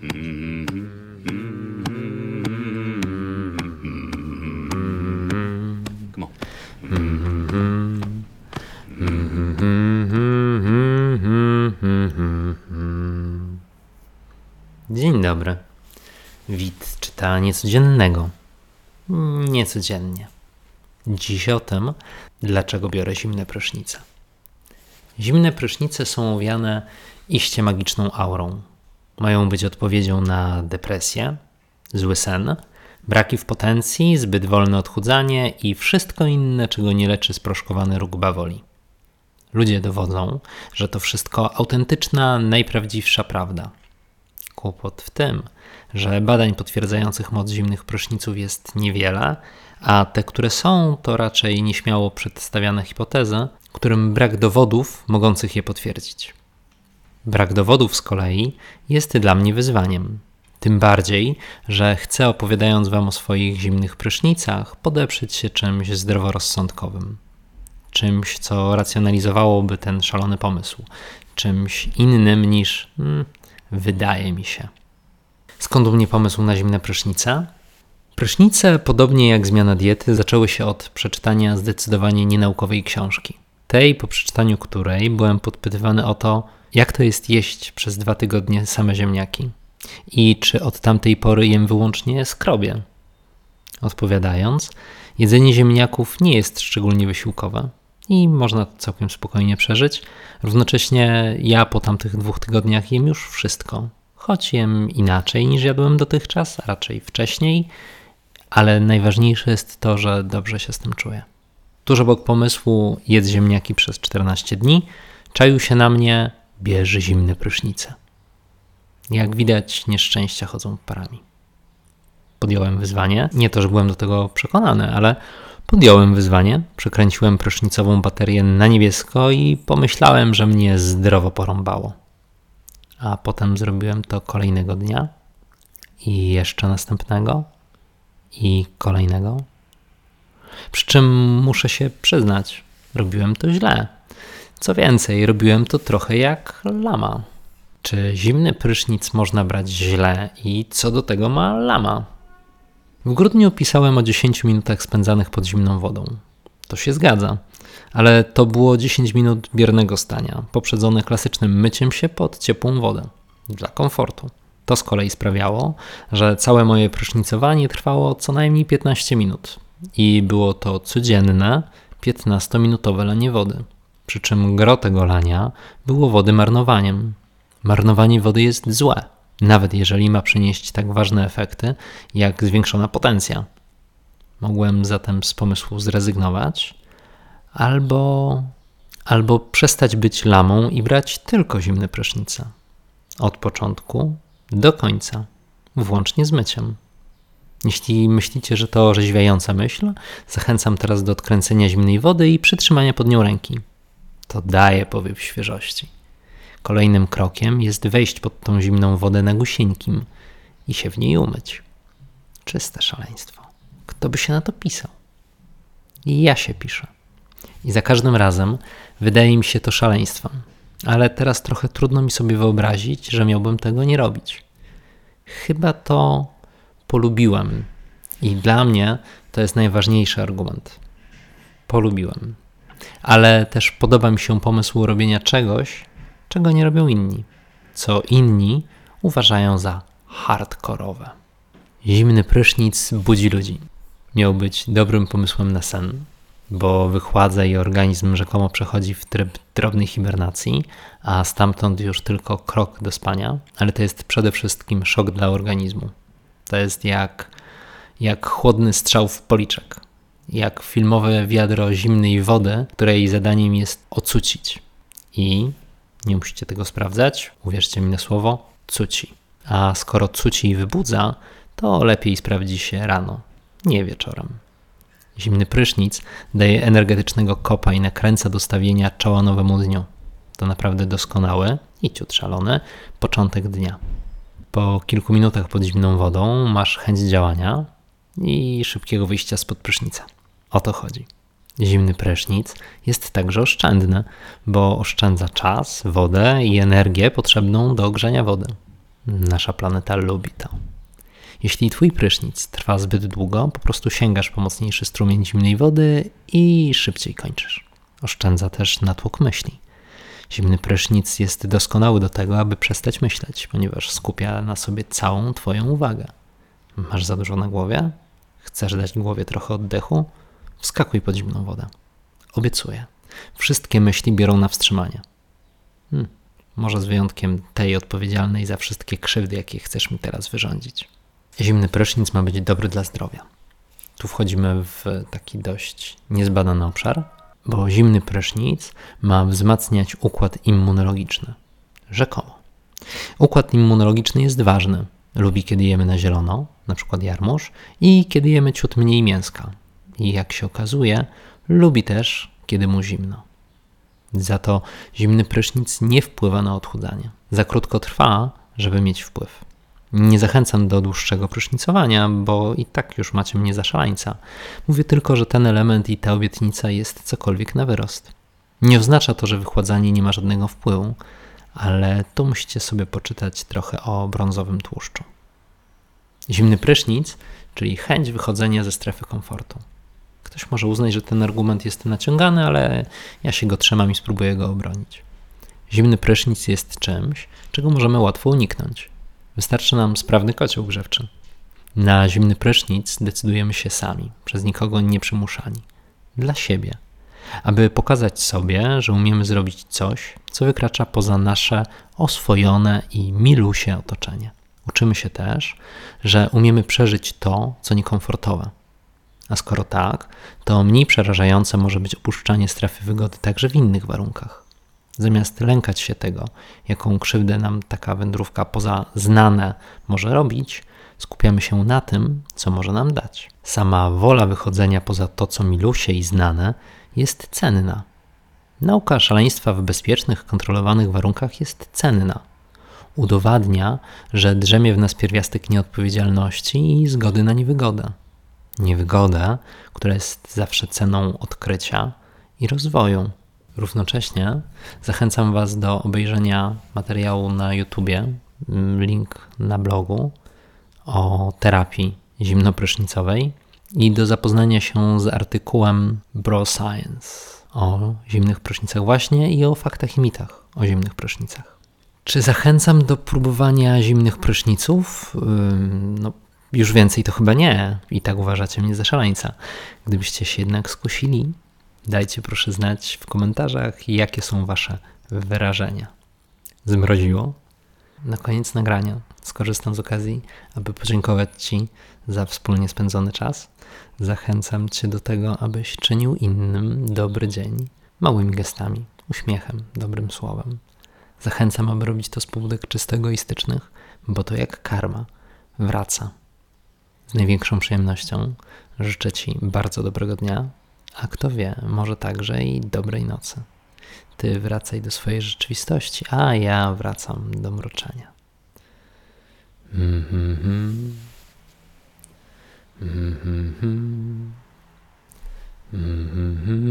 Dzień dobry. Wit czytania codziennego. Niecodziennie. Dziś o tym, dlaczego biorę zimne prysznice. Zimne prysznice są owiane iście magiczną aurą. Mają być odpowiedzią na depresję, zły sen, braki w potencji, zbyt wolne odchudzanie i wszystko inne, czego nie leczy sproszkowany róg bawoli. Ludzie dowodzą, że to wszystko autentyczna, najprawdziwsza prawda. Kłopot w tym, że badań potwierdzających moc zimnych pryszniców jest niewiele, a te, które są, to raczej nieśmiało przedstawiane hipotezy, którym brak dowodów mogących je potwierdzić. Brak dowodów z kolei jest dla mnie wyzwaniem. Tym bardziej, że chcę opowiadając Wam o swoich zimnych prysznicach podeprzeć się czymś zdroworozsądkowym. Czymś, co racjonalizowałoby ten szalony pomysł. Czymś innym niż hmm, wydaje mi się. Skąd u mnie pomysł na zimne prysznice? Prysznice, podobnie jak zmiana diety, zaczęły się od przeczytania zdecydowanie nienaukowej książki. Tej, po przeczytaniu której byłem podpytywany o to, jak to jest jeść przez dwa tygodnie same ziemniaki i czy od tamtej pory jem wyłącznie skrobie. Odpowiadając, jedzenie ziemniaków nie jest szczególnie wysiłkowe i można to całkiem spokojnie przeżyć. Równocześnie ja po tamtych dwóch tygodniach jem już wszystko, choć jem inaczej niż jadłem dotychczas, a raczej wcześniej, ale najważniejsze jest to, że dobrze się z tym czuję. Tuż obok pomysłu jedz ziemniaki przez 14 dni czaił się na mnie bierze zimne prysznice. Jak widać, nieszczęścia chodzą parami. Podjąłem wyzwanie. Nie to, że byłem do tego przekonany, ale podjąłem wyzwanie. Przekręciłem prysznicową baterię na niebiesko i pomyślałem, że mnie zdrowo porąbało. A potem zrobiłem to kolejnego dnia i jeszcze następnego i kolejnego. Przy czym muszę się przyznać, robiłem to źle. Co więcej, robiłem to trochę jak lama. Czy zimny prysznic można brać źle i co do tego ma lama? W grudniu pisałem o 10 minutach spędzanych pod zimną wodą. To się zgadza, ale to było 10 minut biernego stania, poprzedzone klasycznym myciem się pod ciepłą wodę dla komfortu. To z kolei sprawiało, że całe moje prysznicowanie trwało co najmniej 15 minut i było to codzienne 15-minutowe lanie wody. Przy czym gro tego lania było wody marnowaniem. Marnowanie wody jest złe, nawet jeżeli ma przynieść tak ważne efekty jak zwiększona potencja. Mogłem zatem z pomysłu zrezygnować, albo, albo przestać być lamą i brać tylko zimne prysznice. Od początku do końca, włącznie z myciem. Jeśli myślicie, że to orzeźwiająca myśl, zachęcam teraz do odkręcenia zimnej wody i przytrzymania pod nią ręki. To daje powiew świeżości. Kolejnym krokiem jest wejść pod tą zimną wodę na gusieńkim i się w niej umyć. Czyste szaleństwo. Kto by się na to pisał? I ja się piszę. I za każdym razem wydaje mi się to szaleństwem. Ale teraz trochę trudno mi sobie wyobrazić, że miałbym tego nie robić. Chyba to polubiłem. I dla mnie to jest najważniejszy argument. Polubiłem. Ale też podoba mi się pomysł robienia czegoś, czego nie robią inni, co inni uważają za hardkorowe. Zimny prysznic budzi ludzi. Miał być dobrym pomysłem na sen, bo wychładza i organizm rzekomo przechodzi w tryb drobnej hibernacji, a stamtąd już tylko krok do spania, ale to jest przede wszystkim szok dla organizmu. To jest jak, jak chłodny strzał w policzek, jak filmowe wiadro zimnej wody, której zadaniem jest ocucić. I nie musicie tego sprawdzać, uwierzcie mi na słowo, cuci. A skoro cuci wybudza, to lepiej sprawdzi się rano, nie wieczorem. Zimny prysznic daje energetycznego kopa i nakręca do stawienia czoła nowemu dniu. To naprawdę doskonały i ciut szalony początek dnia. Po kilku minutach pod zimną wodą masz chęć działania i szybkiego wyjścia spod prysznica. O to chodzi. Zimny prysznic jest także oszczędny, bo oszczędza czas, wodę i energię potrzebną do ogrzania wody. Nasza planeta lubi to. Jeśli twój prysznic trwa zbyt długo, po prostu sięgasz po mocniejszy strumień zimnej wody i szybciej kończysz. Oszczędza też natłok myśli. Zimny prysznic jest doskonały do tego, aby przestać myśleć, ponieważ skupia na sobie całą Twoją uwagę. Masz za dużo na głowie? Chcesz dać głowie trochę oddechu? Wskakuj pod zimną wodę. Obiecuję. Wszystkie myśli biorą na wstrzymanie. Hmm, może z wyjątkiem tej odpowiedzialnej za wszystkie krzywdy, jakie chcesz mi teraz wyrządzić. Zimny prysznic ma być dobry dla zdrowia. Tu wchodzimy w taki dość niezbadany obszar, bo zimny prysznic ma wzmacniać układ immunologiczny. Rzekomo. Układ immunologiczny jest ważny. Lubi, kiedy jemy na zielono, na przykład jarmuż, i kiedy jemy ciut mniej mięska. I jak się okazuje, lubi też, kiedy mu zimno. Za to zimny prysznic nie wpływa na odchudzanie. Za krótko trwa, żeby mieć wpływ. Nie zachęcam do dłuższego prysznicowania, bo i tak już macie mnie za szaleńca. Mówię tylko, że ten element i ta obietnica jest cokolwiek na wyrost. Nie oznacza to, że wychładzanie nie ma żadnego wpływu, ale tu musicie sobie poczytać trochę o brązowym tłuszczu. Zimny prysznic, czyli chęć wychodzenia ze strefy komfortu. Ktoś może uznać, że ten argument jest naciągany, ale ja się go trzymam i spróbuję go obronić. Zimny prysznic jest czymś, czego możemy łatwo uniknąć. Wystarczy nam sprawny kocioł grzewczy. Na zimny prysznic decydujemy się sami, przez nikogo nie przymuszani. Dla siebie. Aby pokazać sobie, że umiemy zrobić coś, co wykracza poza nasze oswojone i milusie otoczenie. Uczymy się też, że umiemy przeżyć to, co niekomfortowe. A skoro tak, to mniej przerażające może być opuszczanie strefy wygody także w innych warunkach. Zamiast lękać się tego, jaką krzywdę nam taka wędrówka poza znane może robić, skupiamy się na tym, co może nam dać. Sama wola wychodzenia poza to, co milusie i znane, jest cenna. Nauka szaleństwa w bezpiecznych, kontrolowanych warunkach jest cenna. Udowadnia, że drzemie w nas pierwiastek nieodpowiedzialności i zgody na niewygodę. Niewygodę, która jest zawsze ceną odkrycia i rozwoju. Równocześnie zachęcam Was do obejrzenia materiału na YouTubie, link na blogu o terapii zimnoprysznicowej i do zapoznania się z artykułem Bro Science o zimnych prysznicach właśnie i o faktach i mitach o zimnych prysznicach. Czy zachęcam do próbowania zimnych pryszniców? No, już więcej to chyba nie. I tak uważacie mnie za szaleńca. Gdybyście się jednak skusili, Dajcie proszę znać w komentarzach, jakie są Wasze wyrażenia. Zmroziło? Na koniec nagrania skorzystam z okazji, aby podziękować Ci za wspólnie spędzony czas. Zachęcam Cię do tego, abyś czynił innym dobry dzień małymi gestami, uśmiechem, dobrym słowem. Zachęcam, aby robić to z pobudek czysto egoistycznych, bo to jak karma wraca. Z największą przyjemnością życzę Ci bardzo dobrego dnia, a kto wie, może także i dobrej nocy. Ty wracaj do swojej rzeczywistości, a ja wracam do mroczenia. Mm-hmm. Mm-hmm. Mm-hmm.